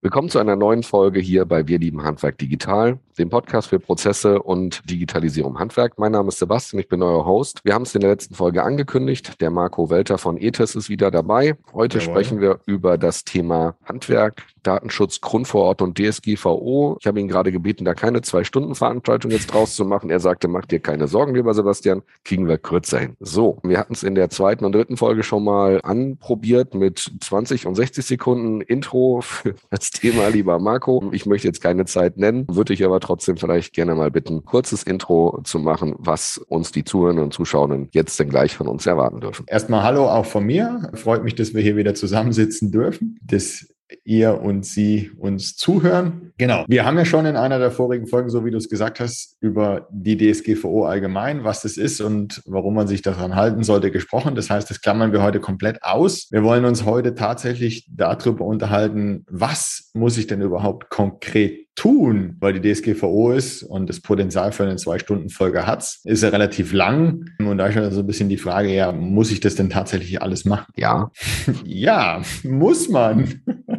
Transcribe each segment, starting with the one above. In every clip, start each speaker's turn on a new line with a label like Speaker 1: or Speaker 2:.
Speaker 1: Willkommen zu einer neuen Folge hier bei Wir lieben Handwerk Digital, dem Podcast für Prozesse und Digitalisierung im Handwerk. Mein Name ist Sebastian, ich bin euer Host. Wir haben es in der letzten Folge angekündigt. Der Marco Welter von ETES ist wieder dabei. Heute Jawohl. sprechen wir über das Thema Handwerk, Datenschutz, Grundverordnung DSGVO. Ich habe ihn gerade gebeten, da keine Zwei-Stunden-Veranstaltung jetzt draus zu machen. Er sagte, mach dir keine Sorgen, lieber Sebastian, kriegen wir kürzer hin. So, wir hatten es in der zweiten und dritten Folge schon mal anprobiert mit 20 und 60 Sekunden Intro für das Thema, lieber Marco. Ich möchte jetzt keine Zeit nennen, würde ich aber trotzdem vielleicht gerne mal bitten, kurzes Intro zu machen, was uns die Zuhörenden und Zuschauenden jetzt denn gleich von uns erwarten dürfen.
Speaker 2: Erstmal Hallo auch von mir. Freut mich, dass wir hier wieder zusammensitzen dürfen. Das ihr und sie uns zuhören. Genau. Wir haben ja schon in einer der vorigen Folgen, so wie du es gesagt hast, über die DSGVO allgemein, was das ist und warum man sich daran halten sollte, gesprochen. Das heißt, das klammern wir heute komplett aus. Wir wollen uns heute tatsächlich darüber unterhalten, was muss ich denn überhaupt konkret tun, weil die DSGVO ist und das Potenzial für eine Zwei-Stunden-Folge hat, ist ja relativ lang. Und da ist ja so ein bisschen die Frage, ja, muss ich das denn tatsächlich alles machen?
Speaker 1: Ja.
Speaker 2: ja, muss man.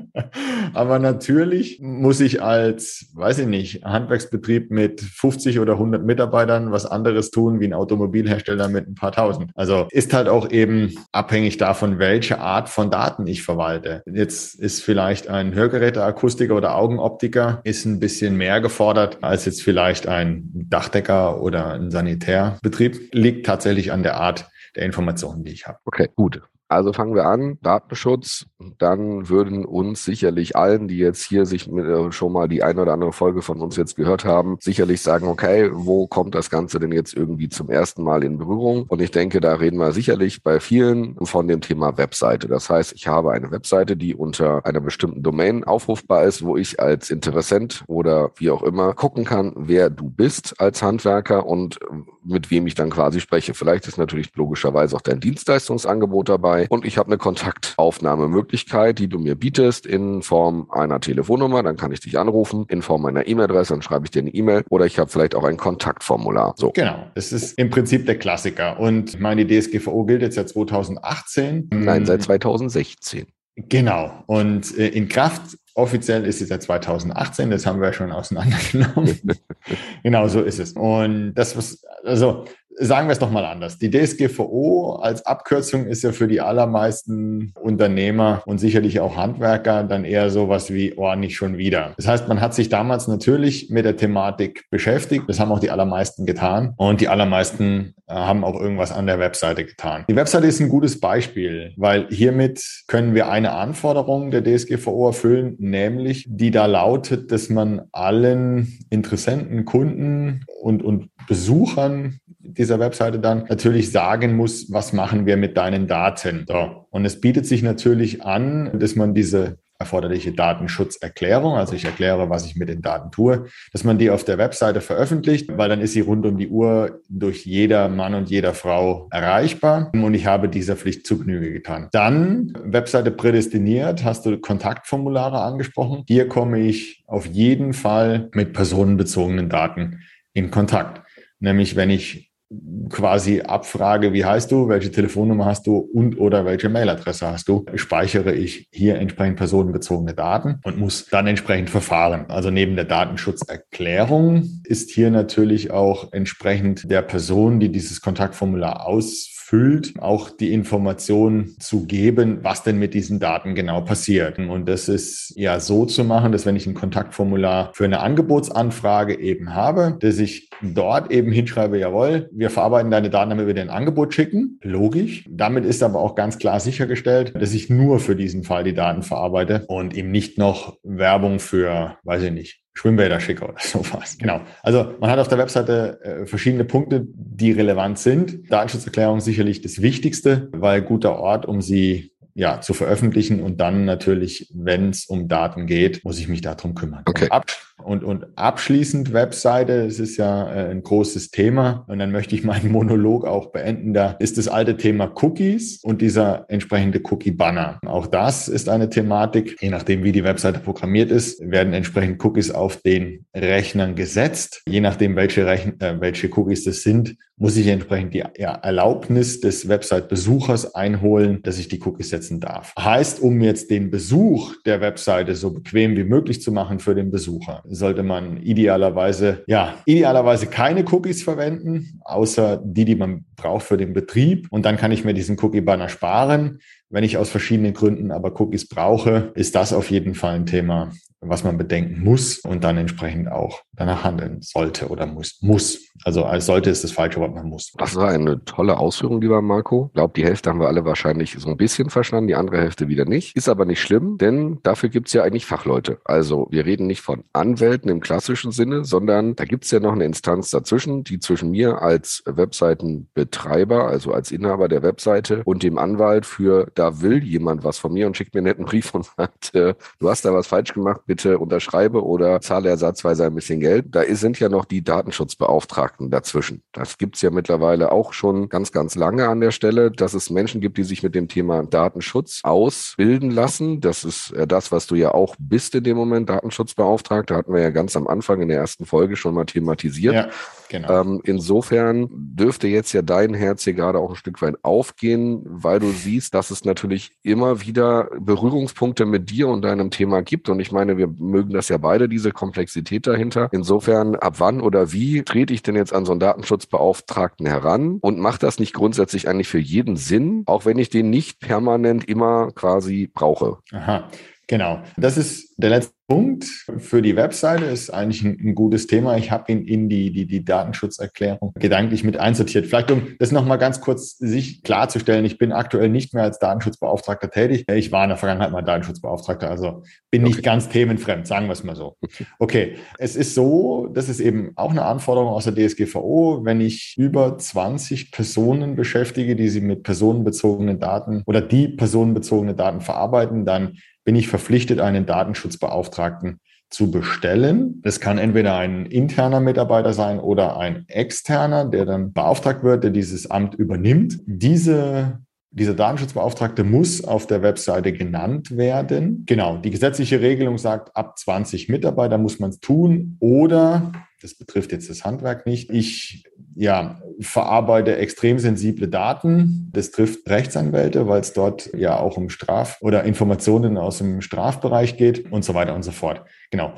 Speaker 2: Aber natürlich muss ich als, weiß ich nicht, Handwerksbetrieb mit 50 oder 100 Mitarbeitern was anderes tun wie ein Automobilhersteller mit ein paar tausend. Also ist halt auch eben abhängig davon, welche Art von Daten ich verwalte. Jetzt ist vielleicht ein Hörgeräteakustiker oder Augenoptiker ist ein bisschen mehr gefordert als jetzt vielleicht ein Dachdecker oder ein Sanitärbetrieb. Liegt tatsächlich an der Art der Informationen, die ich habe.
Speaker 1: Okay, gut. Also fangen wir an, Datenschutz. Dann würden uns sicherlich allen, die jetzt hier sich mit, äh, schon mal die eine oder andere Folge von uns jetzt gehört haben, sicherlich sagen, okay, wo kommt das Ganze denn jetzt irgendwie zum ersten Mal in Berührung? Und ich denke, da reden wir sicherlich bei vielen von dem Thema Webseite. Das heißt, ich habe eine Webseite, die unter einer bestimmten Domain aufrufbar ist, wo ich als Interessent oder wie auch immer gucken kann, wer du bist als Handwerker und mit wem ich dann quasi spreche. Vielleicht ist natürlich logischerweise auch dein Dienstleistungsangebot dabei und ich habe eine Kontaktaufnahmemöglichkeit, die du mir bietest in Form einer Telefonnummer, dann kann ich dich anrufen, in Form einer E-Mail-Adresse, dann schreibe ich dir eine E-Mail oder ich habe vielleicht auch ein Kontaktformular.
Speaker 2: So. Genau, das ist im Prinzip der Klassiker und meine DSGVO gilt jetzt seit 2018.
Speaker 1: Nein, seit 2016.
Speaker 2: Genau. Und äh, in Kraft offiziell ist sie seit 2018, das haben wir schon auseinandergenommen. genau so ist es. Und das, was, also sagen wir es doch mal anders. Die DSGVO als Abkürzung ist ja für die allermeisten Unternehmer und sicherlich auch Handwerker dann eher sowas wie, oh, nicht schon wieder. Das heißt, man hat sich damals natürlich mit der Thematik beschäftigt. Das haben auch die allermeisten getan. Und die allermeisten äh, haben auch irgendwas an der Webseite getan. Die Webseite ist ein gutes Beispiel, weil hiermit können wir eine Anforderung der DSGVO erfüllen, nämlich die da lautet, dass man allen Interessenten, Kunden und, und Besuchern dieser Webseite dann natürlich sagen muss, was machen wir mit deinen Daten. So. Und es bietet sich natürlich an, dass man diese erforderliche Datenschutzerklärung, also ich erkläre, was ich mit den Daten tue, dass man die auf der Webseite veröffentlicht, weil dann ist sie rund um die Uhr durch jeder Mann und jeder Frau erreichbar und ich habe dieser Pflicht zu Genüge getan. Dann Webseite prädestiniert, hast du Kontaktformulare angesprochen. Hier komme ich auf jeden Fall mit personenbezogenen Daten in Kontakt. Nämlich wenn ich quasi abfrage, wie heißt du, welche Telefonnummer hast du und oder welche Mailadresse hast du, speichere ich hier entsprechend personenbezogene Daten und muss dann entsprechend verfahren. Also neben der Datenschutzerklärung ist hier natürlich auch entsprechend der Person, die dieses Kontaktformular ausführt, füllt, auch die Information zu geben, was denn mit diesen Daten genau passiert. Und das ist ja so zu machen, dass wenn ich ein Kontaktformular für eine Angebotsanfrage eben habe, dass ich dort eben hinschreibe, jawohl, wir verarbeiten deine Daten, damit wir dir ein Angebot schicken. Logisch. Damit ist aber auch ganz klar sichergestellt, dass ich nur für diesen Fall die Daten verarbeite und eben nicht noch Werbung für, weiß ich nicht, Schwimmbäder schicke oder sowas. Genau. Also man hat auf der Webseite äh, verschiedene Punkte, die relevant sind. Datenschutzerklärung sicherlich das Wichtigste, weil guter Ort, um sie ja, zu veröffentlichen und dann natürlich, wenn es um Daten geht, muss ich mich darum kümmern.
Speaker 1: Okay.
Speaker 2: Ab, Und, und abschließend Webseite, es ist ja äh, ein großes Thema. Und dann möchte ich meinen Monolog auch beenden. Da ist das alte Thema Cookies und dieser entsprechende Cookie-Banner. Auch das ist eine Thematik. Je nachdem, wie die Webseite programmiert ist, werden entsprechend Cookies auf den Rechnern gesetzt. Je nachdem, welche, Rechn äh, welche Cookies das sind, muss ich entsprechend die ja, Erlaubnis des Website-Besuchers einholen, dass ich die Cookies setzen darf. Heißt, um jetzt den Besuch der Webseite so bequem wie möglich zu machen für den Besucher, sollte man idealerweise, ja, idealerweise keine Cookies verwenden, außer die, die man braucht für den Betrieb. Und dann kann ich mir diesen Cookie-Banner sparen. Wenn ich aus verschiedenen Gründen aber Cookies brauche, ist das auf jeden Fall ein Thema, was man bedenken muss und dann entsprechend auch danach handeln sollte oder muss. Muss. Also als sollte ist das falsche Wort, man muss.
Speaker 1: Das war eine tolle Ausführung, lieber Marco. Ich glaube, die Hälfte haben wir alle wahrscheinlich so ein bisschen verstanden, die andere Hälfte wieder nicht. Ist aber nicht schlimm, denn dafür gibt's ja eigentlich Fachleute. Also wir reden nicht von Anwälten im klassischen Sinne, sondern da gibt's ja noch eine Instanz dazwischen, die zwischen mir als Webseitenbetreiber, also als Inhaber der Webseite und dem Anwalt für, da will jemand was von mir und schickt mir einen netten Brief und sagt, äh, du hast da was falsch gemacht, bitte unterschreibe oder zahle ersatzweise ein bisschen Geld. Da sind ja noch die Datenschutzbeauftragten dazwischen. Das gibt's ja mittlerweile auch schon ganz, ganz lange an der Stelle, dass es Menschen gibt, die sich mit dem Thema Datenschutz ausbilden lassen. Das ist das, was du ja auch bist in dem Moment, Datenschutzbeauftragter. Hatten wir ja ganz am Anfang in der ersten Folge schon mal thematisiert. Ja, genau. Ähm, insofern dürfte jetzt ja dein Herz hier gerade auch ein Stück weit aufgehen, weil du siehst, dass es natürlich immer wieder Berührungspunkte mit dir und deinem Thema gibt. Und ich meine, wir mögen das ja beide, diese Komplexität dahinter. Insofern, ab wann oder wie trete ich denn jetzt an so einen Datenschutzbeauftragten heran und macht das nicht grundsätzlich eigentlich für jeden Sinn, auch wenn ich den nicht permanent immer quasi brauche?
Speaker 2: Aha. Genau. Das ist der letzte Punkt für die Webseite. Ist eigentlich ein, ein gutes Thema. Ich habe ihn in die, die, die Datenschutzerklärung gedanklich mit einsortiert. Vielleicht, um das nochmal ganz kurz sich klarzustellen. Ich bin aktuell nicht mehr als Datenschutzbeauftragter tätig. Ich war in der Vergangenheit mal Datenschutzbeauftragter, also bin okay. nicht ganz themenfremd, sagen wir es mal so. Okay. Es ist so, das ist eben auch eine Anforderung aus der DSGVO. Wenn ich über 20 Personen beschäftige, die sie mit personenbezogenen Daten oder die personenbezogene Daten verarbeiten, dann bin ich verpflichtet, einen Datenschutzbeauftragten zu bestellen. Das kann entweder ein interner Mitarbeiter sein oder ein externer, der dann beauftragt wird, der dieses Amt übernimmt. Diese dieser Datenschutzbeauftragte muss auf der Webseite genannt werden. Genau, die gesetzliche Regelung sagt, ab 20 Mitarbeiter muss man es tun oder, das betrifft jetzt das Handwerk nicht, ich ja, verarbeite extrem sensible Daten. Das trifft Rechtsanwälte, weil es dort ja auch um Straf- oder Informationen aus dem Strafbereich geht und so weiter und so fort. Genau.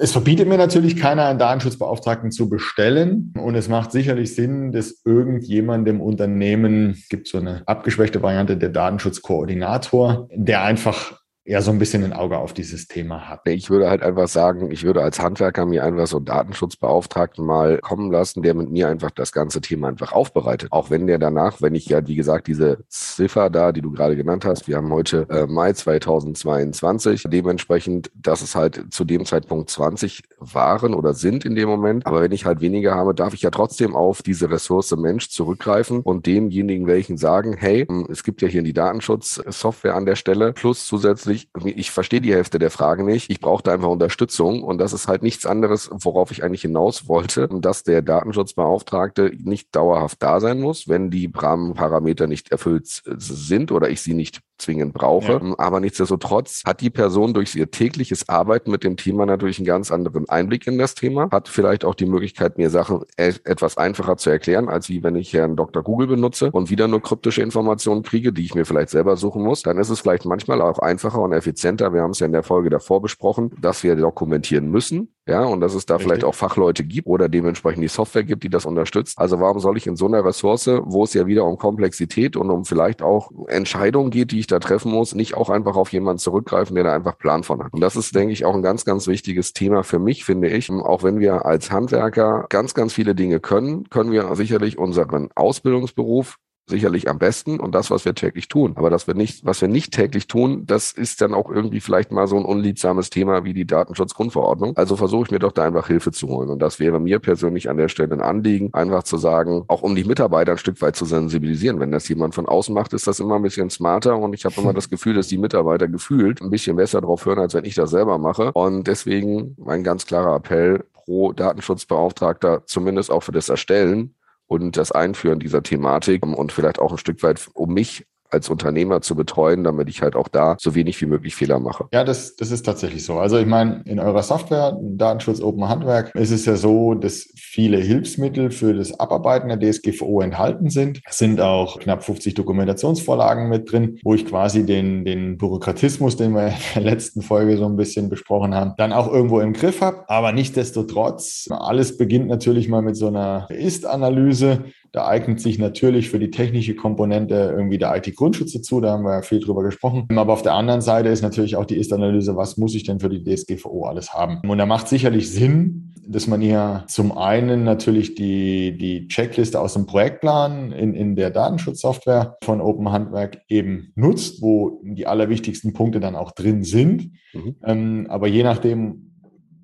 Speaker 2: Es verbietet mir natürlich keiner, einen Datenschutzbeauftragten zu bestellen. Und es macht sicherlich Sinn, dass irgendjemand im Unternehmen, gibt so eine abgeschwächte Variante, der Datenschutzkoordinator, der einfach ja so ein bisschen ein Auge auf dieses Thema hat.
Speaker 1: Ich würde halt einfach sagen, ich würde als Handwerker mir einfach so einen Datenschutzbeauftragten mal kommen lassen, der mit mir einfach das ganze Thema einfach aufbereitet. Auch wenn der danach, wenn ich ja, wie gesagt, diese Ziffer da, die du gerade genannt hast, wir haben heute äh, Mai 2022, dementsprechend, dass es halt zu dem Zeitpunkt 20 waren oder sind in dem Moment. Aber wenn ich halt weniger habe, darf ich ja trotzdem auf diese Ressource Mensch zurückgreifen und demjenigen welchen sagen, hey, es gibt ja hier die Datenschutzsoftware an der Stelle, plus zusätzlich ich, ich verstehe die Hälfte der Fragen nicht. Ich brauchte einfach Unterstützung und das ist halt nichts anderes, worauf ich eigentlich hinaus wollte, dass der Datenschutzbeauftragte nicht dauerhaft da sein muss, wenn die Rahmenparameter nicht erfüllt sind oder ich sie nicht zwingend brauche. Ja. Aber nichtsdestotrotz hat die Person durch ihr tägliches Arbeiten mit dem Thema natürlich einen ganz anderen Einblick in das Thema, hat vielleicht auch die Möglichkeit, mir Sachen e etwas einfacher zu erklären, als wie wenn ich Herrn Dr. Google benutze und wieder nur kryptische Informationen kriege, die ich mir vielleicht selber suchen muss. Dann ist es vielleicht manchmal auch einfacher und effizienter. Wir haben es ja in der Folge davor besprochen, dass wir dokumentieren müssen. Ja, und dass es da Richtig. vielleicht auch Fachleute gibt oder dementsprechend die Software gibt, die das unterstützt. Also warum soll ich in so einer Ressource, wo es ja wieder um Komplexität und um vielleicht auch Entscheidungen geht, die ich da treffen muss, nicht auch einfach auf jemanden zurückgreifen, der da einfach Plan von hat. Und das ist, denke ich, auch ein ganz, ganz wichtiges Thema für mich, finde ich. Auch wenn wir als Handwerker ganz, ganz viele Dinge können, können wir sicherlich unseren Ausbildungsberuf sicherlich am besten und das, was wir täglich tun. Aber das wir nicht, was wir nicht täglich tun, das ist dann auch irgendwie vielleicht mal so ein unliedsames Thema wie die Datenschutzgrundverordnung. Also versuche ich mir doch da einfach Hilfe zu holen. Und das wäre mir persönlich an der Stelle ein Anliegen, einfach zu sagen, auch um die Mitarbeiter ein Stück weit zu sensibilisieren. Wenn das jemand von außen macht, ist das immer ein bisschen smarter und ich habe immer das Gefühl, dass die Mitarbeiter gefühlt ein bisschen besser drauf hören, als wenn ich das selber mache. Und deswegen mein ganz klarer Appell pro Datenschutzbeauftragter, zumindest auch für das Erstellen und das Einführen dieser Thematik und vielleicht auch ein Stück weit, um mich als Unternehmer zu betreuen, damit ich halt auch da so wenig wie möglich Fehler mache.
Speaker 2: Ja, das, das ist tatsächlich so. Also ich meine, in eurer Software, Datenschutz Open Handwerk, ist es ja so, dass viele Hilfsmittel für das Abarbeiten der DSGVO enthalten sind. Es sind auch knapp 50 Dokumentationsvorlagen mit drin, wo ich quasi den, den Bürokratismus, den wir in der letzten Folge so ein bisschen besprochen haben, dann auch irgendwo im Griff habe. Aber nichtsdestotrotz, alles beginnt natürlich mal mit so einer Ist-Analyse da eignet sich natürlich für die technische Komponente irgendwie der IT-Grundschutz dazu. Da haben wir ja viel drüber gesprochen. Aber auf der anderen Seite ist natürlich auch die Ist-Analyse, was muss ich denn für die DSGVO alles haben? Und da macht sicherlich Sinn, dass man hier zum einen natürlich die, die Checkliste aus dem Projektplan in, in der Datenschutzsoftware von Open Handwerk eben nutzt, wo die allerwichtigsten Punkte dann auch drin sind. Mhm. Ähm, aber je nachdem,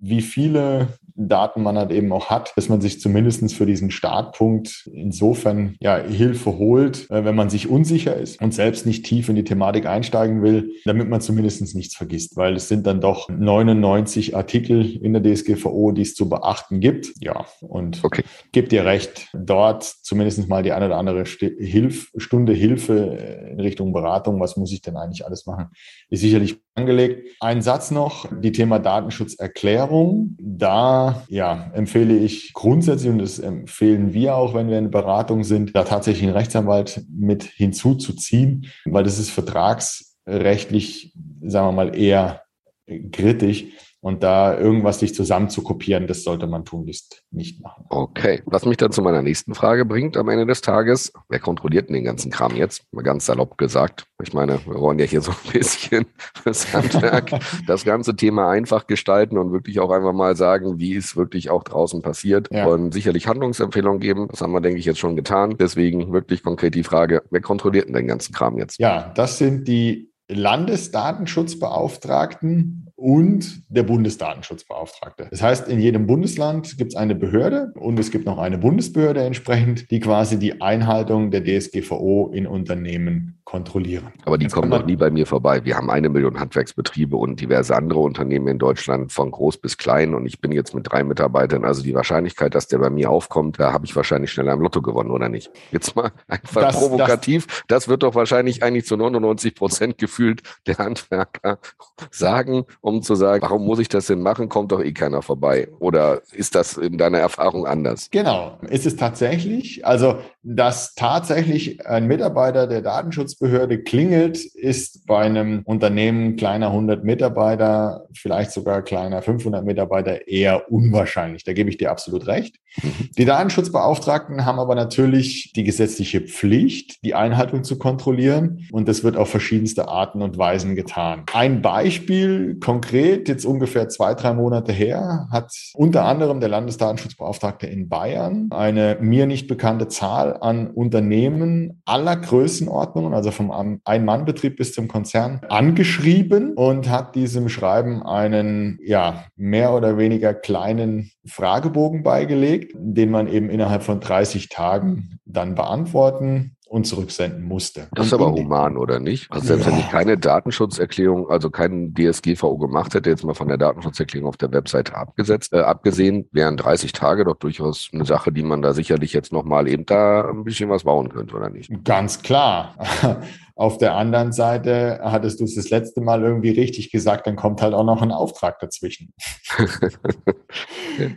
Speaker 2: wie viele Daten man halt eben auch hat, dass man sich zumindestens für diesen Startpunkt insofern ja Hilfe holt, äh, wenn man sich unsicher ist und selbst nicht tief in die Thematik einsteigen will, damit man zumindestens nichts vergisst, weil es sind dann doch 99 Artikel in der DSGVO, die es zu beachten gibt. Ja, und okay. gibt dir recht, dort zumindest mal die eine oder andere Hilf Stunde Hilfe in Richtung Beratung, was muss ich denn eigentlich alles machen, ist sicherlich angelegt. Ein Satz noch, die Thema Datenschutzerklärung. Da ja, empfehle ich grundsätzlich, und das empfehlen wir auch, wenn wir in Beratung sind, da tatsächlich einen Rechtsanwalt mit hinzuzuziehen, weil das ist vertragsrechtlich, sagen wir mal, eher kritisch. Und da irgendwas sich zusammen zu kopieren, das sollte man tunlichst nicht machen.
Speaker 1: Okay, was mich dann zu meiner nächsten Frage bringt am Ende des Tages. Wer kontrolliert denn den ganzen Kram jetzt? Mal ganz salopp gesagt. Ich meine, wir wollen ja hier so ein bisschen das Handwerk, das ganze Thema einfach gestalten und wirklich auch einfach mal sagen, wie es wirklich auch draußen passiert ja. und sicherlich Handlungsempfehlungen geben. Das haben wir, denke ich, jetzt schon getan. Deswegen wirklich konkret die Frage, wer kontrolliert denn den ganzen Kram jetzt?
Speaker 2: Ja, das sind die Landesdatenschutzbeauftragten und der Bundesdatenschutzbeauftragte. Das heißt, in jedem Bundesland gibt es eine Behörde und es gibt noch eine Bundesbehörde entsprechend, die quasi die Einhaltung der DSGVO in Unternehmen kontrollieren.
Speaker 1: Aber die Jetzt kommen noch nie bei mir vorbei. Wir haben eine Million Handwerksbetriebe und diverse andere Unternehmen in Deutschland von groß bis klein und ich bin jetzt mit drei Mitarbeitern. Also die Wahrscheinlichkeit, dass der bei mir aufkommt, da habe ich wahrscheinlich schneller im Lotto gewonnen, oder nicht? Jetzt mal einfach das, provokativ. Das, das wird doch wahrscheinlich eigentlich zu 99 Prozent gefühlt der Handwerker sagen, um zu sagen, warum muss ich das denn machen? Kommt doch eh keiner vorbei. Oder ist das in deiner Erfahrung anders?
Speaker 2: Genau, ist es tatsächlich. Also, dass tatsächlich ein Mitarbeiter der Datenschutzbehörde klingelt, ist bei einem Unternehmen kleiner 100 Mitarbeiter, vielleicht sogar kleiner 500 Mitarbeiter eher unwahrscheinlich. Da gebe ich dir absolut recht. Mhm. Die Datenschutzbeauftragten haben aber natürlich die gesetzliche Pflicht, die Einhaltung zu kontrollieren. Und das wird auf verschiedenste Arten und Weisen getan. Ein Beispiel, konkret, jetzt ungefähr zwei, drei Monate her, hat unter anderem der Landesdatenschutzbeauftragte in Bayern eine mir nicht bekannte Zahl an Unternehmen aller Größenordnungen, also vom Ein-Mann-Betrieb bis zum Konzern, angeschrieben und hat diesem Schreiben einen, ja, mehr oder weniger kleinen Fragebogen beigelegt, den man eben innerhalb von 30 Tagen dann beantworten und zurücksenden musste.
Speaker 1: Das ist aber human, oder nicht? Also selbst ja. wenn ich keine Datenschutzerklärung, also keinen DSGVO gemacht hätte, jetzt mal von der Datenschutzerklärung auf der Webseite abgesetzt, äh, abgesehen, wären 30 Tage doch durchaus eine Sache, die man da sicherlich jetzt nochmal eben da ein bisschen was bauen könnte, oder nicht?
Speaker 2: Ganz klar. Auf der anderen Seite hattest du es das letzte Mal irgendwie richtig gesagt, dann kommt halt auch noch ein Auftrag dazwischen.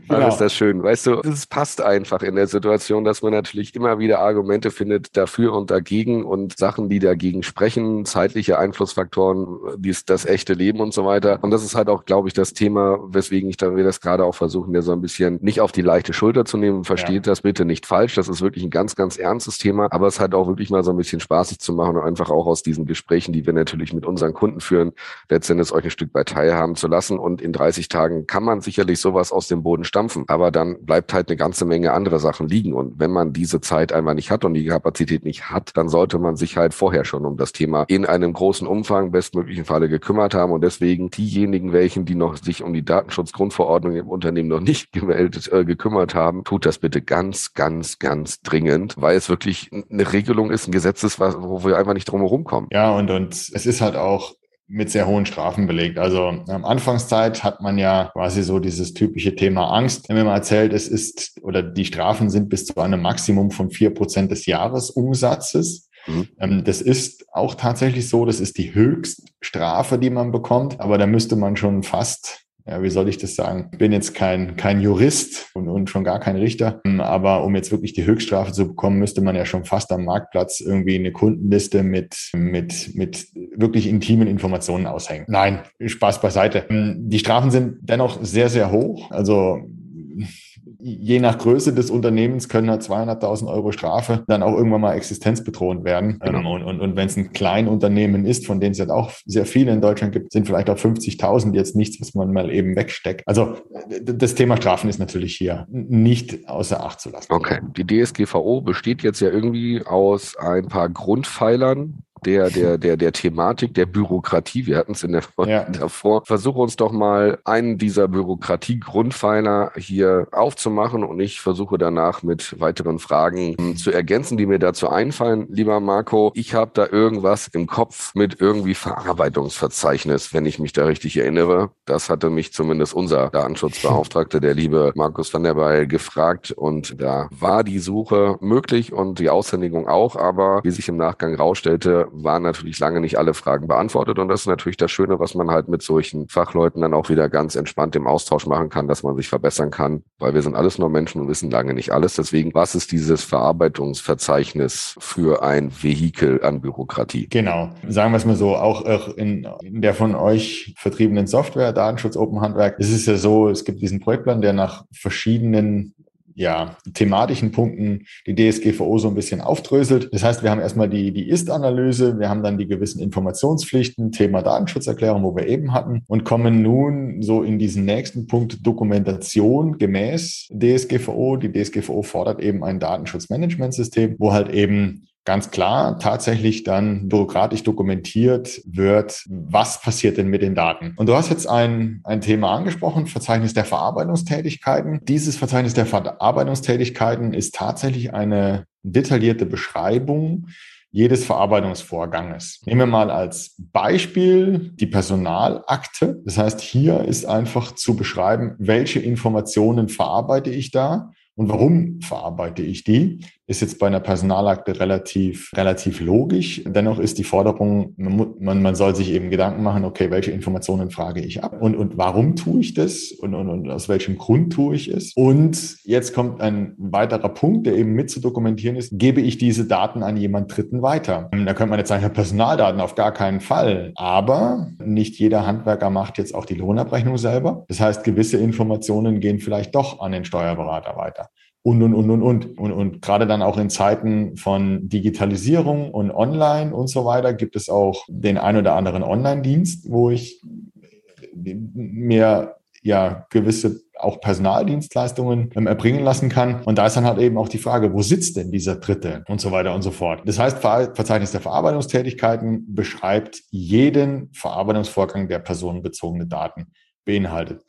Speaker 1: genau. ist das schön. Weißt du, es passt einfach in der Situation, dass man natürlich immer wieder Argumente findet dafür und dagegen und Sachen, die dagegen sprechen, zeitliche Einflussfaktoren, dies, das echte Leben und so weiter. Und das ist halt auch, glaube ich, das Thema, weswegen ich da wir das gerade auch versuchen, mir so ein bisschen nicht auf die leichte Schulter zu nehmen. Versteht ja. das bitte nicht falsch. Das ist wirklich ein ganz, ganz ernstes Thema, aber es halt auch wirklich mal so ein bisschen spaßig zu machen und einfach einfach auch aus diesen Gesprächen, die wir natürlich mit unseren Kunden führen, letztendlich euch ein Stück bei teilhaben zu lassen. Und in 30 Tagen kann man sicherlich sowas aus dem Boden stampfen. Aber dann bleibt halt eine ganze Menge andere Sachen liegen. Und wenn man diese Zeit einfach nicht hat und die Kapazität nicht hat, dann sollte man sich halt vorher schon um das Thema in einem großen Umfang bestmöglichen Falle gekümmert haben. Und deswegen diejenigen, welchen, die noch sich um die Datenschutzgrundverordnung im Unternehmen noch nicht gemeldet, äh, gekümmert haben, tut das bitte ganz, ganz, ganz dringend, weil es wirklich eine Regelung ist, ein Gesetz wo wir einfach nicht drum herum kommen.
Speaker 2: Ja, und, und es ist halt auch mit sehr hohen Strafen belegt. Also am Anfangszeit hat man ja quasi so dieses typische Thema Angst. Wenn man erzählt, es ist oder die Strafen sind bis zu einem Maximum von vier Prozent des Jahresumsatzes. Mhm. Ähm, das ist auch tatsächlich so, das ist die Höchststrafe, die man bekommt, aber da müsste man schon fast ja, wie soll ich das sagen? Ich bin jetzt kein, kein Jurist und, und schon gar kein Richter, aber um jetzt wirklich die Höchststrafe zu bekommen, müsste man ja schon fast am Marktplatz irgendwie eine Kundenliste mit, mit, mit wirklich intimen Informationen aushängen. Nein, Spaß beiseite. Die Strafen sind dennoch sehr, sehr hoch. Also je nach Größe des Unternehmens können halt 200.000 Euro Strafe dann auch irgendwann mal existenzbedrohend werden. Genau. Ähm, und, und, und wenn es ein Kleinunternehmen ist, von denen es halt auch sehr viele in Deutschland gibt, sind vielleicht auch 50.000 jetzt nichts, was man mal eben wegsteckt. Also das Thema Strafen ist natürlich hier nicht außer Acht zu lassen.
Speaker 1: Okay. Die DSGVO besteht jetzt ja irgendwie aus ein paar Grundpfeilern, der, der, der, der Thematik der Bürokratie. Wir hatten es in der Folge ja. davor. Versuche uns doch mal einen dieser Bürokratie-Grundpfeiler hier aufzumachen und ich versuche danach mit weiteren Fragen hm, zu ergänzen, die mir dazu einfallen. Lieber Marco, ich habe da irgendwas im Kopf mit irgendwie Verarbeitungsverzeichnis, wenn ich mich da richtig erinnere. Das hatte mich zumindest unser Datenschutzbeauftragter, der liebe Markus van der Beil, gefragt und da war die Suche möglich und die Aushändigung auch, aber wie sich im Nachgang rausstellte, waren natürlich lange nicht alle Fragen beantwortet. Und das ist natürlich das Schöne, was man halt mit solchen Fachleuten dann auch wieder ganz entspannt im Austausch machen kann, dass man sich verbessern kann, weil wir sind alles nur Menschen und wissen lange nicht alles. Deswegen, was ist dieses Verarbeitungsverzeichnis für ein Vehikel an Bürokratie?
Speaker 2: Genau. Sagen wir es mal so, auch in, in der von euch vertriebenen Software, Datenschutz Open Handwerk, ist es ja so, es gibt diesen Projektplan, der nach verschiedenen ja, thematischen Punkten die DSGVO so ein bisschen aufdröselt. Das heißt, wir haben erstmal die, die Ist-Analyse, wir haben dann die gewissen Informationspflichten, Thema Datenschutzerklärung, wo wir eben hatten und kommen nun so in diesen nächsten Punkt Dokumentation gemäß DSGVO. Die DSGVO fordert eben ein Datenschutzmanagementsystem, wo halt eben ganz klar tatsächlich dann bürokratisch dokumentiert wird, was passiert denn mit den Daten. Und du hast jetzt ein, ein Thema angesprochen, Verzeichnis der Verarbeitungstätigkeiten. Dieses Verzeichnis der Verarbeitungstätigkeiten ist tatsächlich eine detaillierte Beschreibung jedes Verarbeitungsvorganges. Nehmen wir mal als Beispiel die Personalakte. Das heißt, hier ist einfach zu beschreiben, welche Informationen verarbeite ich da und warum verarbeite ich die? Ist jetzt bei einer Personalakte relativ, relativ logisch. Dennoch ist die Forderung, man, man soll sich eben Gedanken machen, okay, welche Informationen frage ich ab und, und warum tue ich das und, und, und aus welchem Grund tue ich es? Und jetzt kommt ein weiterer Punkt, der eben mit zu dokumentieren ist, gebe ich diese Daten an jemand Dritten weiter? Da könnte man jetzt sagen, Personaldaten auf gar keinen Fall. Aber nicht jeder Handwerker macht jetzt auch die Lohnabrechnung selber. Das heißt, gewisse Informationen gehen vielleicht doch an den Steuerberater weiter und, und, und, und, und. Und, und gerade dann auch in Zeiten von Digitalisierung und Online und so weiter gibt es auch den ein oder anderen Online-Dienst, wo ich mir ja gewisse auch Personaldienstleistungen ähm, erbringen lassen kann. Und da ist dann halt eben auch die Frage, wo sitzt denn dieser Dritte und so weiter und so fort. Das heißt, Ver Verzeichnis der Verarbeitungstätigkeiten beschreibt jeden Verarbeitungsvorgang, der personenbezogene Daten beinhaltet.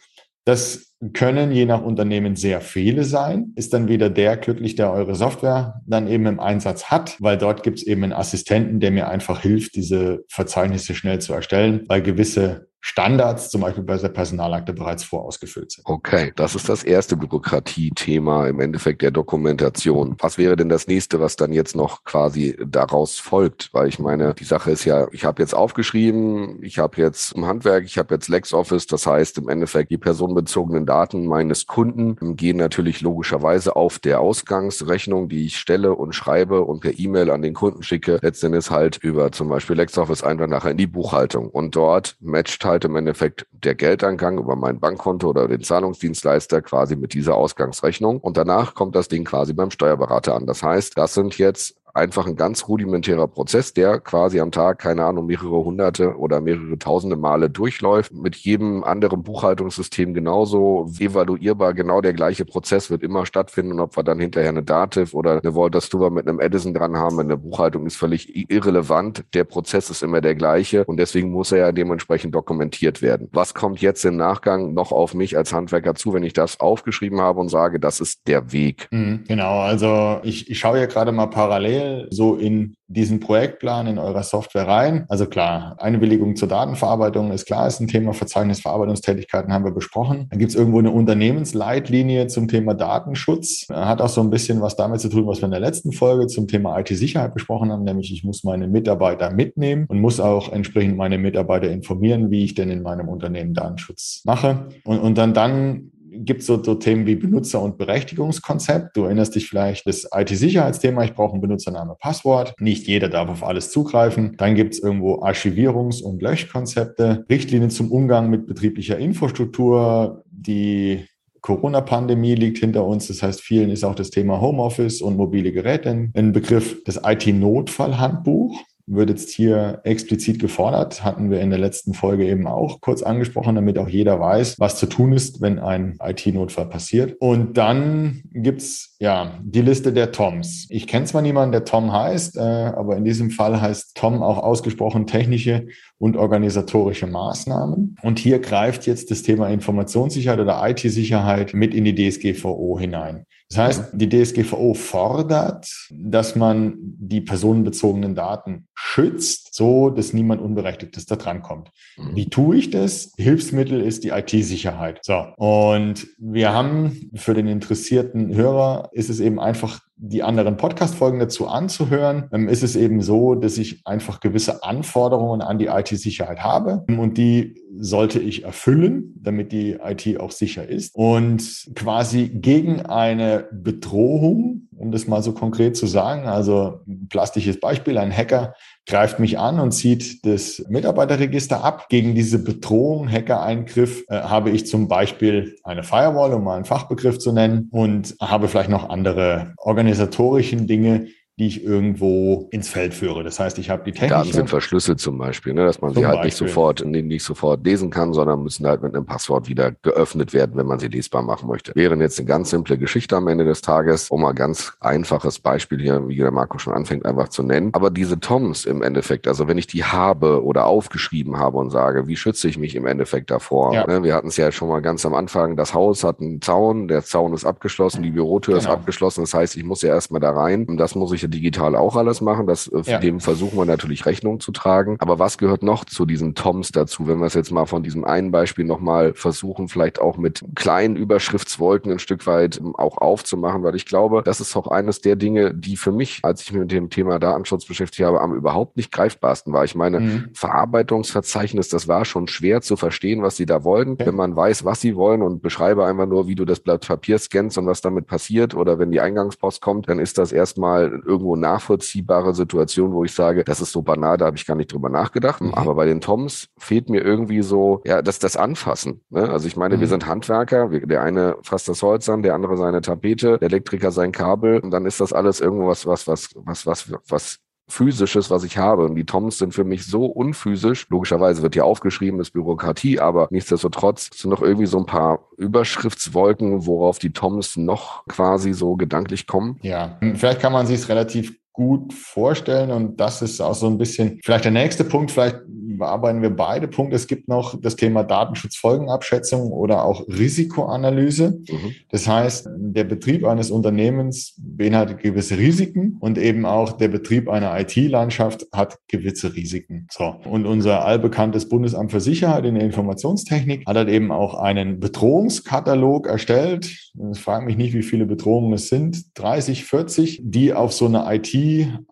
Speaker 2: Das können je nach Unternehmen sehr viele sein. Ist dann wieder der glücklich, der eure Software dann eben im Einsatz hat, weil dort gibt es eben einen Assistenten, der mir einfach hilft, diese Verzeichnisse schnell zu erstellen, weil gewisse Standards zum Beispiel bei der Personalakte bereits vorausgefüllt sind.
Speaker 1: Okay, das ist das erste Bürokratie-Thema im Endeffekt der Dokumentation. Was wäre denn das nächste, was dann jetzt noch quasi daraus folgt? Weil ich meine, die Sache ist ja, ich habe jetzt aufgeschrieben, ich habe jetzt im Handwerk, ich habe jetzt LexOffice, das heißt im Endeffekt die personenbezogenen Daten meines Kunden gehen natürlich logischerweise auf der Ausgangsrechnung, die ich stelle und schreibe und per E-Mail an den Kunden schicke, letztendlich halt über zum Beispiel LexOffice einfach nachher in die Buchhaltung und dort matcht halt im Endeffekt der Geldeingang über mein Bankkonto oder den Zahlungsdienstleister quasi mit dieser Ausgangsrechnung. Und danach kommt das Ding quasi beim Steuerberater an. Das heißt, das sind jetzt einfach ein ganz rudimentärer Prozess, der quasi am Tag, keine Ahnung, mehrere hunderte oder mehrere tausende Male durchläuft. Mit jedem anderen Buchhaltungssystem genauso evaluierbar. Genau der gleiche Prozess wird immer stattfinden. Und ob wir dann hinterher eine Dativ oder eine Wolters Stuber mit einem Edison dran haben, eine Buchhaltung ist völlig irrelevant. Der Prozess ist immer der gleiche. Und deswegen muss er ja dementsprechend dokumentiert werden. Was kommt jetzt im Nachgang noch auf mich als Handwerker zu, wenn ich das aufgeschrieben habe und sage, das ist der Weg?
Speaker 2: Mhm, genau. Also ich, ich schaue ja gerade mal parallel so in diesen Projektplan in eurer Software rein. Also klar, Einwilligung zur Datenverarbeitung ist klar, ist ein Thema. Verzeichnisverarbeitungstätigkeiten haben wir besprochen. Dann gibt es irgendwo eine Unternehmensleitlinie zum Thema Datenschutz. Hat auch so ein bisschen was damit zu tun, was wir in der letzten Folge zum Thema IT-Sicherheit besprochen haben, nämlich ich muss meine Mitarbeiter mitnehmen und muss auch entsprechend meine Mitarbeiter informieren, wie ich denn in meinem Unternehmen Datenschutz mache. Und, und dann, dann gibt es so, so Themen wie Benutzer- und Berechtigungskonzept. Du erinnerst dich vielleicht das IT-Sicherheitsthema. Ich brauche einen Benutzername, Passwort. Nicht jeder darf auf alles zugreifen. Dann gibt es irgendwo Archivierungs- und Löschkonzepte, Richtlinien zum Umgang mit betrieblicher Infrastruktur, die Corona-Pandemie liegt hinter uns. Das heißt, vielen ist auch das Thema Homeoffice und mobile Geräte ein Begriff. Das IT-Notfallhandbuch wird jetzt hier explizit gefordert, hatten wir in der letzten Folge eben auch kurz angesprochen, damit auch jeder weiß, was zu tun ist, wenn ein IT-Notfall passiert. Und dann gibt's ja die Liste der Toms. Ich kenne zwar niemanden, der Tom heißt, äh, aber in diesem Fall heißt Tom auch ausgesprochen technische und organisatorische Maßnahmen. Und hier greift jetzt das Thema Informationssicherheit oder IT-Sicherheit mit in die DSGVO hinein. Das heißt, die DSGVO fordert, dass man die personenbezogenen Daten schützt, so dass niemand Unberechtigtes da dran kommt. Mhm. Wie tue ich das? Hilfsmittel ist die IT-Sicherheit. So. Und wir haben für den interessierten Hörer ist es eben einfach die anderen Podcast-Folgen dazu anzuhören, ähm, ist es eben so, dass ich einfach gewisse Anforderungen an die IT-Sicherheit habe und die sollte ich erfüllen, damit die IT auch sicher ist. Und quasi gegen eine Bedrohung, um das mal so konkret zu sagen, also ein plastisches Beispiel, ein Hacker greift mich an und zieht das Mitarbeiterregister ab. Gegen diese Bedrohung, Hackereingriff, äh, habe ich zum Beispiel eine Firewall, um mal einen Fachbegriff zu nennen, und habe vielleicht noch andere organisatorischen Dinge, die ich irgendwo ins Feld führe. Das heißt, ich habe die technische...
Speaker 1: Daten sind verschlüsselt zum Beispiel, ne? dass man sie halt Beispiel. nicht sofort, nicht sofort lesen kann, sondern müssen halt mit einem Passwort wieder geöffnet werden, wenn man sie lesbar machen möchte. Wäre jetzt eine ganz simple Geschichte am Ende des Tages, um mal ganz einfaches Beispiel hier, wie der Marco schon anfängt, einfach zu nennen. Aber diese Toms im Endeffekt, also wenn ich die habe oder aufgeschrieben habe und sage, wie schütze ich mich im Endeffekt davor? Ja. Ne? Wir hatten es ja schon mal ganz am Anfang, das Haus hat einen Zaun, der Zaun ist abgeschlossen, die Bürotür genau. ist abgeschlossen, das heißt, ich muss ja erstmal da rein. Und das muss ich digital auch alles machen. Das, äh, ja. Dem versuchen wir natürlich Rechnung zu tragen. Aber was gehört noch zu diesen Toms dazu, wenn wir es jetzt mal von diesem einen Beispiel nochmal versuchen, vielleicht auch mit kleinen Überschriftswolken ein Stück weit ähm, auch aufzumachen, weil ich glaube, das ist auch eines der Dinge, die für mich, als ich mich mit dem Thema Datenschutz beschäftigt habe, am überhaupt nicht greifbarsten war. Ich meine, mhm. Verarbeitungsverzeichnis, das war schon schwer zu verstehen, was sie da wollten. Okay. Wenn man weiß, was sie wollen und beschreibe einfach nur, wie du das Blatt Papier scannst und was damit passiert oder wenn die Eingangspost kommt, dann ist das erstmal irgendwo nach nachvollziehbare Situation, wo ich sage, das ist so banal, da habe ich gar nicht drüber nachgedacht. Mhm. Aber bei den Toms fehlt mir irgendwie so, ja, das, das Anfassen. Ne? Also ich meine, mhm. wir sind Handwerker, wir, der eine fasst das Holz an, der andere seine Tapete, der Elektriker sein Kabel und dann ist das alles irgendwas, was, was, was, was, was physisches, was ich habe. Und die Toms sind für mich so unphysisch. Logischerweise wird ja aufgeschrieben, ist Bürokratie, aber nichtsdestotrotz sind noch irgendwie so ein paar Überschriftswolken, worauf die Toms noch quasi so gedanklich kommen.
Speaker 2: Ja, vielleicht kann man sich es relativ gut vorstellen. Und das ist auch so ein bisschen vielleicht der nächste Punkt. Vielleicht bearbeiten wir beide Punkte. Es gibt noch das Thema Datenschutzfolgenabschätzung oder auch Risikoanalyse. Mhm. Das heißt, der Betrieb eines Unternehmens beinhaltet gewisse Risiken und eben auch der Betrieb einer IT-Landschaft hat gewisse Risiken. So. Und unser allbekanntes Bundesamt für Sicherheit in der Informationstechnik hat halt eben auch einen Bedrohungskatalog erstellt. Ich frage mich nicht, wie viele Bedrohungen es sind. 30, 40, die auf so eine IT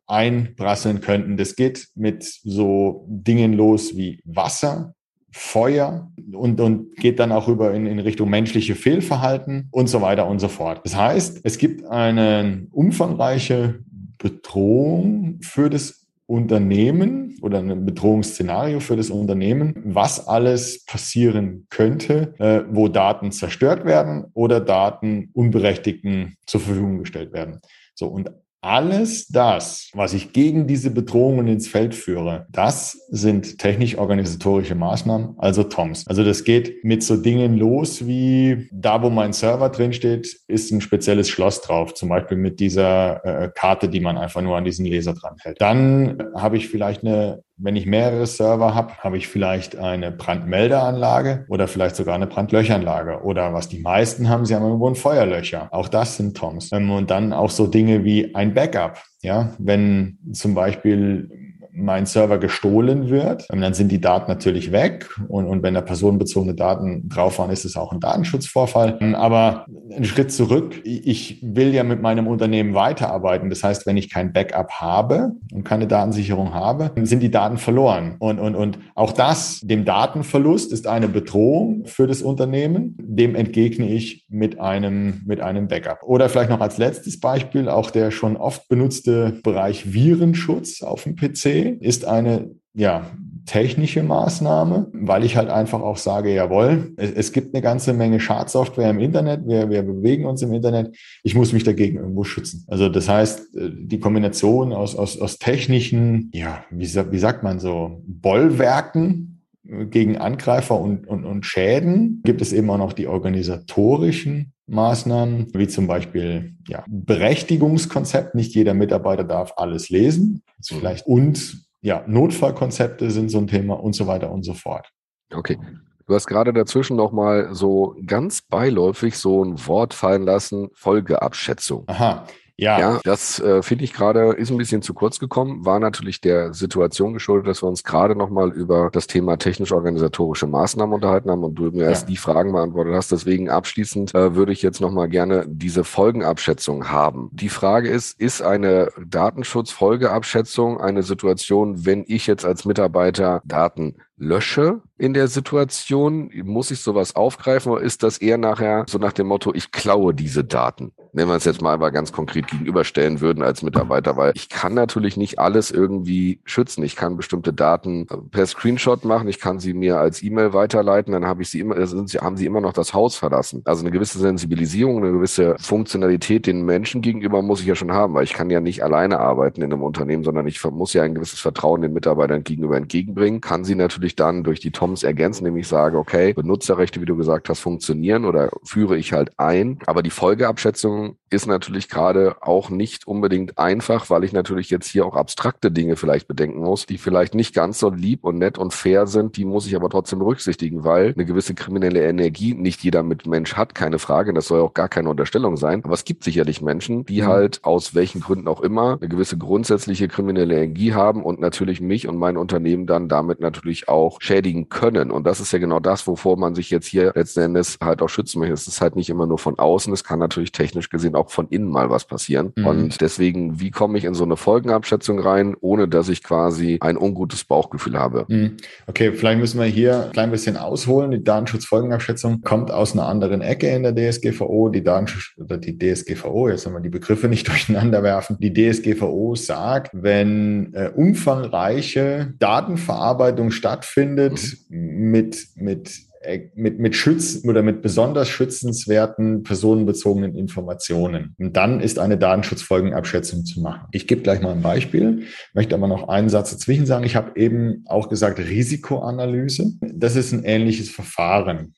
Speaker 2: einprasseln könnten. Das geht mit so Dingen los wie Wasser, Feuer und, und geht dann auch über in, in Richtung menschliche Fehlverhalten und so weiter und so fort. Das heißt, es gibt eine umfangreiche Bedrohung für das Unternehmen oder ein Bedrohungsszenario für das Unternehmen, was alles passieren könnte, äh, wo Daten zerstört werden oder Daten Unberechtigten zur Verfügung gestellt werden. So, und alles das, was ich gegen diese Bedrohungen ins Feld führe, das sind technisch-organisatorische Maßnahmen, also TOMS. Also das geht mit so Dingen los wie da, wo mein Server drin steht, ist ein spezielles Schloss drauf, zum Beispiel mit dieser äh, Karte, die man einfach nur an diesen Laser dran hält. Dann habe ich vielleicht eine wenn ich mehrere Server habe, habe ich vielleicht eine Brandmeldeanlage oder vielleicht sogar eine Brandlöchanlage. Oder was die meisten haben, sie haben irgendwo ein Feuerlöcher. Auch das sind TOMs. Ähm, und dann auch so Dinge wie ein Backup. Ja, wenn zum Beispiel mein Server gestohlen wird, ähm, dann sind die Daten natürlich weg. Und, und wenn da personenbezogene Daten drauf waren, ist es auch ein Datenschutzvorfall. Ähm, aber einen Schritt zurück, ich will ja mit meinem Unternehmen weiterarbeiten. Das heißt, wenn ich kein Backup habe und keine Datensicherung habe, sind die Daten verloren. Und, und, und auch das, dem Datenverlust ist eine Bedrohung für das Unternehmen. Dem entgegne ich mit einem, mit einem Backup. Oder vielleicht noch als letztes Beispiel, auch der schon oft benutzte Bereich Virenschutz auf dem PC ist eine ja, technische Maßnahme, weil ich halt einfach auch sage, jawohl, es, es gibt eine ganze Menge Schadsoftware im Internet, wir, wir bewegen uns im Internet, ich muss mich dagegen irgendwo schützen. Also das heißt, äh, die Kombination aus, aus, aus technischen, ja, wie, wie sagt man so, Bollwerken gegen Angreifer und, und, und Schäden, gibt es eben auch noch die organisatorischen Maßnahmen, wie zum Beispiel ja, Berechtigungskonzept. Nicht jeder Mitarbeiter darf alles lesen. Also vielleicht und ja, Notfallkonzepte sind so ein Thema und so weiter und so fort.
Speaker 1: Okay. Du hast gerade dazwischen noch mal so ganz beiläufig so ein Wort fallen lassen, Folgeabschätzung.
Speaker 2: Aha.
Speaker 1: Ja, ja das äh, finde ich gerade ist ein bisschen zu kurz gekommen. War natürlich der Situation geschuldet, dass wir uns gerade noch mal über das Thema technisch-organisatorische Maßnahmen unterhalten haben und du mir erst ja. die Fragen beantwortet hast. Deswegen abschließend äh, würde ich jetzt noch mal gerne diese Folgenabschätzung haben. Die Frage ist, ist eine Datenschutzfolgeabschätzung eine Situation, wenn ich jetzt als Mitarbeiter Daten lösche in der Situation? Muss ich sowas aufgreifen oder ist das eher nachher so nach dem Motto, ich klaue diese Daten? Wenn wir es jetzt mal aber ganz konkret gegenüberstellen würden als Mitarbeiter, weil ich kann natürlich nicht alles irgendwie schützen. Ich kann bestimmte Daten per Screenshot machen, ich kann sie mir als E-Mail weiterleiten, dann habe ich sie immer, haben sie immer noch das Haus verlassen. Also eine gewisse Sensibilisierung, eine gewisse Funktionalität den Menschen gegenüber muss ich ja schon haben, weil ich kann ja nicht alleine arbeiten in einem Unternehmen, sondern ich muss ja ein gewisses Vertrauen den Mitarbeitern gegenüber entgegenbringen, kann sie natürlich dann durch die TOMs ergänzen, indem ich sage, okay, Benutzerrechte, wie du gesagt hast, funktionieren oder führe ich halt ein. Aber die Folgeabschätzung ist natürlich gerade auch nicht unbedingt einfach, weil ich natürlich jetzt hier auch abstrakte Dinge vielleicht bedenken muss, die vielleicht nicht ganz so lieb und nett und fair sind, die muss ich aber trotzdem berücksichtigen, weil eine gewisse kriminelle Energie nicht jeder mit Mensch hat, keine Frage, das soll auch gar keine Unterstellung sein, aber es gibt sicherlich Menschen, die mhm. halt aus welchen Gründen auch immer eine gewisse grundsätzliche kriminelle Energie haben und natürlich mich und mein Unternehmen dann damit natürlich auch schädigen können. Und das ist ja genau das, wovor man sich jetzt hier letzten Endes halt auch schützen möchte. Es ist halt nicht immer nur von außen, es kann natürlich technisch gesehen auch von innen mal was passieren. Mhm. Und deswegen, wie komme ich in so eine Folgenabschätzung rein, ohne dass ich quasi ein ungutes Bauchgefühl habe?
Speaker 2: Mhm. Okay, vielleicht müssen wir hier ein klein bisschen ausholen. Die Datenschutzfolgenabschätzung kommt aus einer anderen Ecke in der DSGVO. Die Datenschutz oder die DSGVO, jetzt soll man die Begriffe nicht durcheinander werfen. Die DSGVO sagt, wenn äh, umfangreiche Datenverarbeitung stattfindet mhm. mit, mit mit, mit Schütz oder mit besonders schützenswerten personenbezogenen Informationen. Und dann ist eine Datenschutzfolgenabschätzung zu machen. Ich gebe gleich mal ein Beispiel, möchte aber noch einen Satz dazwischen sagen. Ich habe eben auch gesagt Risikoanalyse. Das ist ein ähnliches Verfahren.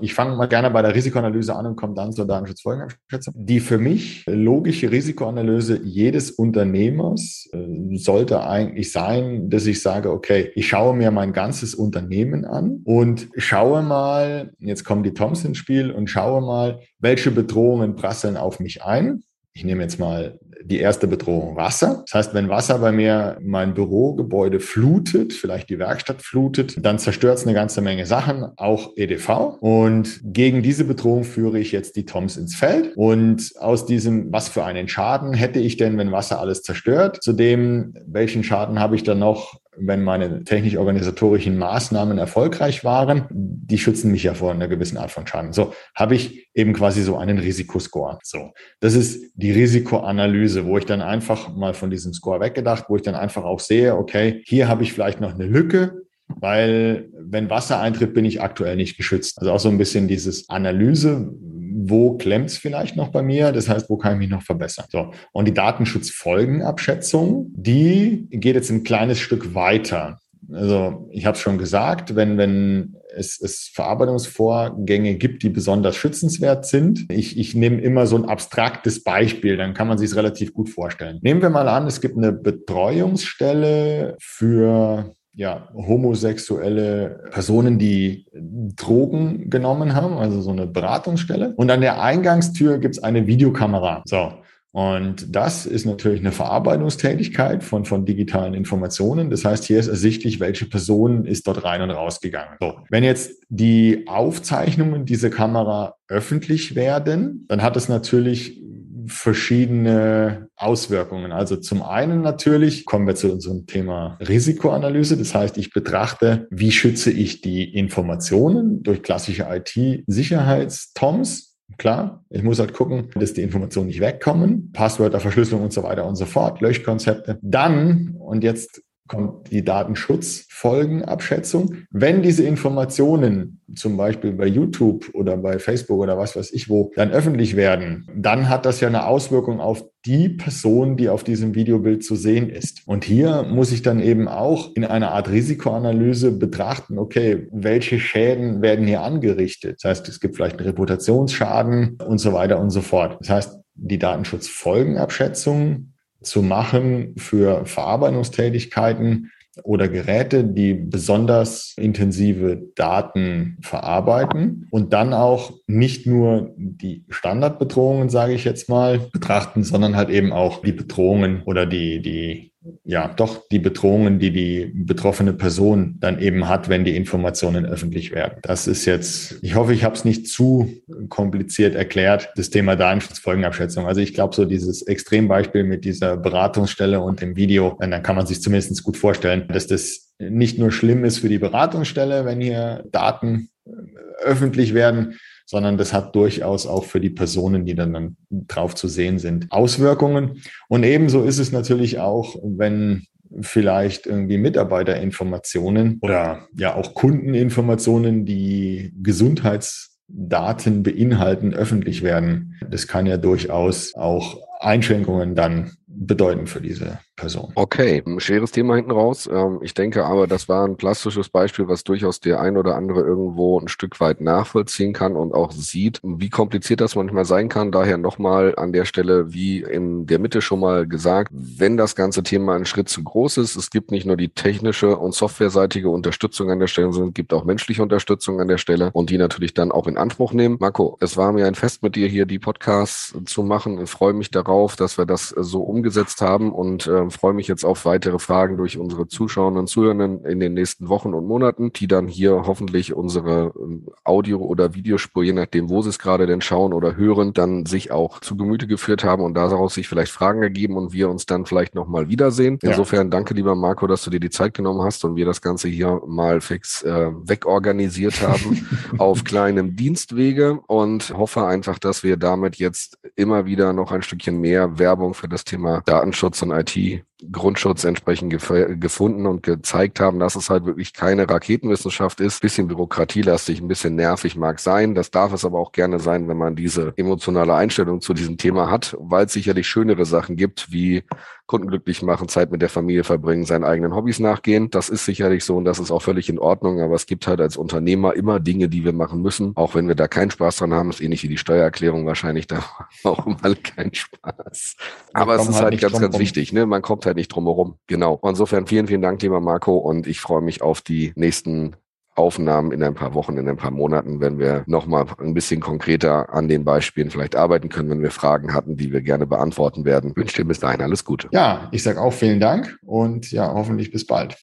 Speaker 2: Ich fange mal gerne bei der Risikoanalyse an und komme dann zur Datenschutzfolgenabschätzung. Die für mich logische Risikoanalyse jedes Unternehmers äh, sollte eigentlich sein, dass ich sage, okay, ich schaue mir mein ganzes Unternehmen an und schaue schaue mal, jetzt kommen die Toms ins Spiel und schaue mal, welche Bedrohungen prasseln auf mich ein. Ich nehme jetzt mal die erste Bedrohung Wasser. Das heißt, wenn Wasser bei mir mein Bürogebäude flutet, vielleicht die Werkstatt flutet, dann zerstört es eine ganze Menge Sachen, auch EDV. Und gegen diese Bedrohung führe ich jetzt die TOMs ins Feld. Und aus diesem, was für einen Schaden hätte ich denn, wenn Wasser alles zerstört? Zudem, welchen Schaden habe ich dann noch, wenn meine technisch-organisatorischen Maßnahmen erfolgreich waren, die schützen mich ja vor einer gewissen Art von Schaden. So habe ich eben quasi so einen Risikoscore. So, das ist die Risikoanalyse, wo ich dann einfach mal von diesem Score weggedacht, wo ich dann einfach auch sehe, okay, hier habe ich vielleicht noch eine Lücke, weil wenn Wasser eintritt, bin ich aktuell nicht geschützt. Also auch so ein bisschen dieses Analyse, wo klemmt es vielleicht noch bei mir? Das heißt, wo kann ich mich noch verbessern? So. Und die Datenschutzfolgenabschätzung, die geht jetzt ein kleines Stück weiter. Also ich habe es schon gesagt, wenn, wenn es, es Verarbeitungsvorgänge gibt, die besonders schützenswert sind. Ich, ich nehme immer so ein abstraktes Beispiel, dann kann man sich es relativ gut vorstellen. Nehmen wir mal an, es gibt eine Betreuungsstelle für ja, homosexuelle Personen, die Drogen genommen haben, also so eine Beratungsstelle. Und an der Eingangstür gibt es eine Videokamera. So. Und das ist natürlich eine Verarbeitungstätigkeit von, von digitalen Informationen. Das heißt, hier ist ersichtlich, welche Person ist dort rein und rausgegangen. So. Wenn jetzt die Aufzeichnungen dieser Kamera öffentlich werden, dann hat es natürlich verschiedene Auswirkungen. Also zum einen natürlich kommen wir zu unserem Thema Risikoanalyse. Das heißt, ich betrachte, wie schütze ich die Informationen durch klassische IT-Sicherheitstoms Klar, ich muss halt gucken, dass die Informationen nicht wegkommen, Passwörter, Verschlüsselung und so weiter und so fort, Löschkonzepte. Dann, und jetzt kommt die Datenschutzfolgenabschätzung. Wenn diese Informationen zum Beispiel bei YouTube oder bei Facebook oder was weiß ich wo dann öffentlich werden, dann hat das ja eine Auswirkung auf die Person, die auf diesem Videobild zu sehen ist. Und hier muss ich dann eben auch in einer Art Risikoanalyse betrachten, okay, welche Schäden werden hier angerichtet? Das heißt, es gibt vielleicht einen Reputationsschaden und so weiter und so fort. Das heißt, die Datenschutzfolgenabschätzung zu machen für Verarbeitungstätigkeiten oder Geräte, die besonders intensive Daten verarbeiten und dann auch nicht nur die Standardbedrohungen, sage ich jetzt mal, betrachten, sondern halt eben auch die Bedrohungen oder die, die ja, doch die Bedrohungen, die die betroffene Person dann eben hat, wenn die Informationen öffentlich werden. Das ist jetzt, ich hoffe, ich habe es nicht zu kompliziert erklärt, das Thema Datenschutzfolgenabschätzung. Also ich glaube, so dieses Extrembeispiel mit dieser Beratungsstelle und dem Video, dann kann man sich zumindest gut vorstellen, dass das nicht nur schlimm ist für die Beratungsstelle, wenn hier Daten öffentlich werden, sondern das hat durchaus auch für die Personen, die dann, dann drauf zu sehen sind, Auswirkungen. Und ebenso ist es natürlich auch, wenn vielleicht irgendwie Mitarbeiterinformationen oder ja auch Kundeninformationen, die Gesundheitsdaten beinhalten, öffentlich werden. Das kann ja durchaus auch Einschränkungen dann bedeuten für diese Person.
Speaker 1: Okay, ein schweres Thema hinten raus. Ähm, ich denke aber, das war ein plastisches Beispiel, was durchaus der ein oder andere irgendwo ein Stück weit nachvollziehen kann und auch sieht, wie kompliziert das manchmal sein kann. Daher nochmal an der Stelle, wie in der Mitte schon mal gesagt, wenn das ganze Thema ein Schritt zu groß ist, es gibt nicht nur die technische und softwareseitige Unterstützung an der Stelle, sondern es gibt auch menschliche Unterstützung an der Stelle und die natürlich dann auch in Anspruch nehmen. Marco, es war mir ein Fest mit dir hier die Podcasts zu machen. Ich freue mich darauf, dass wir das so umgesetzt haben und äh, freue mich jetzt auf weitere Fragen durch unsere Zuschauerinnen und Zuhörenden in den nächsten Wochen und Monaten, die dann hier hoffentlich unsere ähm, Audio- oder Videospur, je nachdem, wo sie es gerade denn schauen oder hören, dann sich auch zu Gemüte geführt haben und daraus sich vielleicht Fragen ergeben und wir uns dann vielleicht nochmal wiedersehen. Insofern danke, lieber Marco, dass du dir die Zeit genommen hast und wir das Ganze hier mal fix äh, wegorganisiert haben auf kleinem Dienstwege und hoffe einfach, dass wir damit jetzt immer wieder noch ein Stückchen mehr Werbung für das Thema Datenschutz und IT you. Grundschutz entsprechend gefunden und gezeigt haben, dass es halt wirklich keine Raketenwissenschaft ist. Bisschen bürokratielastig, ein bisschen nervig mag sein. Das darf es aber auch gerne sein, wenn man diese emotionale Einstellung zu diesem Thema hat, weil es sicherlich schönere Sachen gibt, wie Kunden glücklich machen, Zeit mit der Familie verbringen, seinen eigenen Hobbys nachgehen. Das ist sicherlich so und das ist auch völlig in Ordnung. Aber es gibt halt als Unternehmer immer Dinge, die wir machen müssen. Auch wenn wir da keinen Spaß dran haben, ist ähnlich wie die Steuererklärung wahrscheinlich da auch mal kein Spaß. Aber es ist halt, halt ganz, ganz wichtig. Ne? Man kommt halt nicht drum herum. Genau. Insofern vielen, vielen Dank, lieber Marco. Und ich freue mich auf die nächsten Aufnahmen in ein paar Wochen, in ein paar Monaten, wenn wir nochmal ein bisschen konkreter an den Beispielen vielleicht arbeiten können, wenn wir Fragen hatten, die wir gerne beantworten werden. Ich wünsche dir bis dahin alles Gute.
Speaker 2: Ja, ich sage auch vielen Dank und ja, hoffentlich bis bald.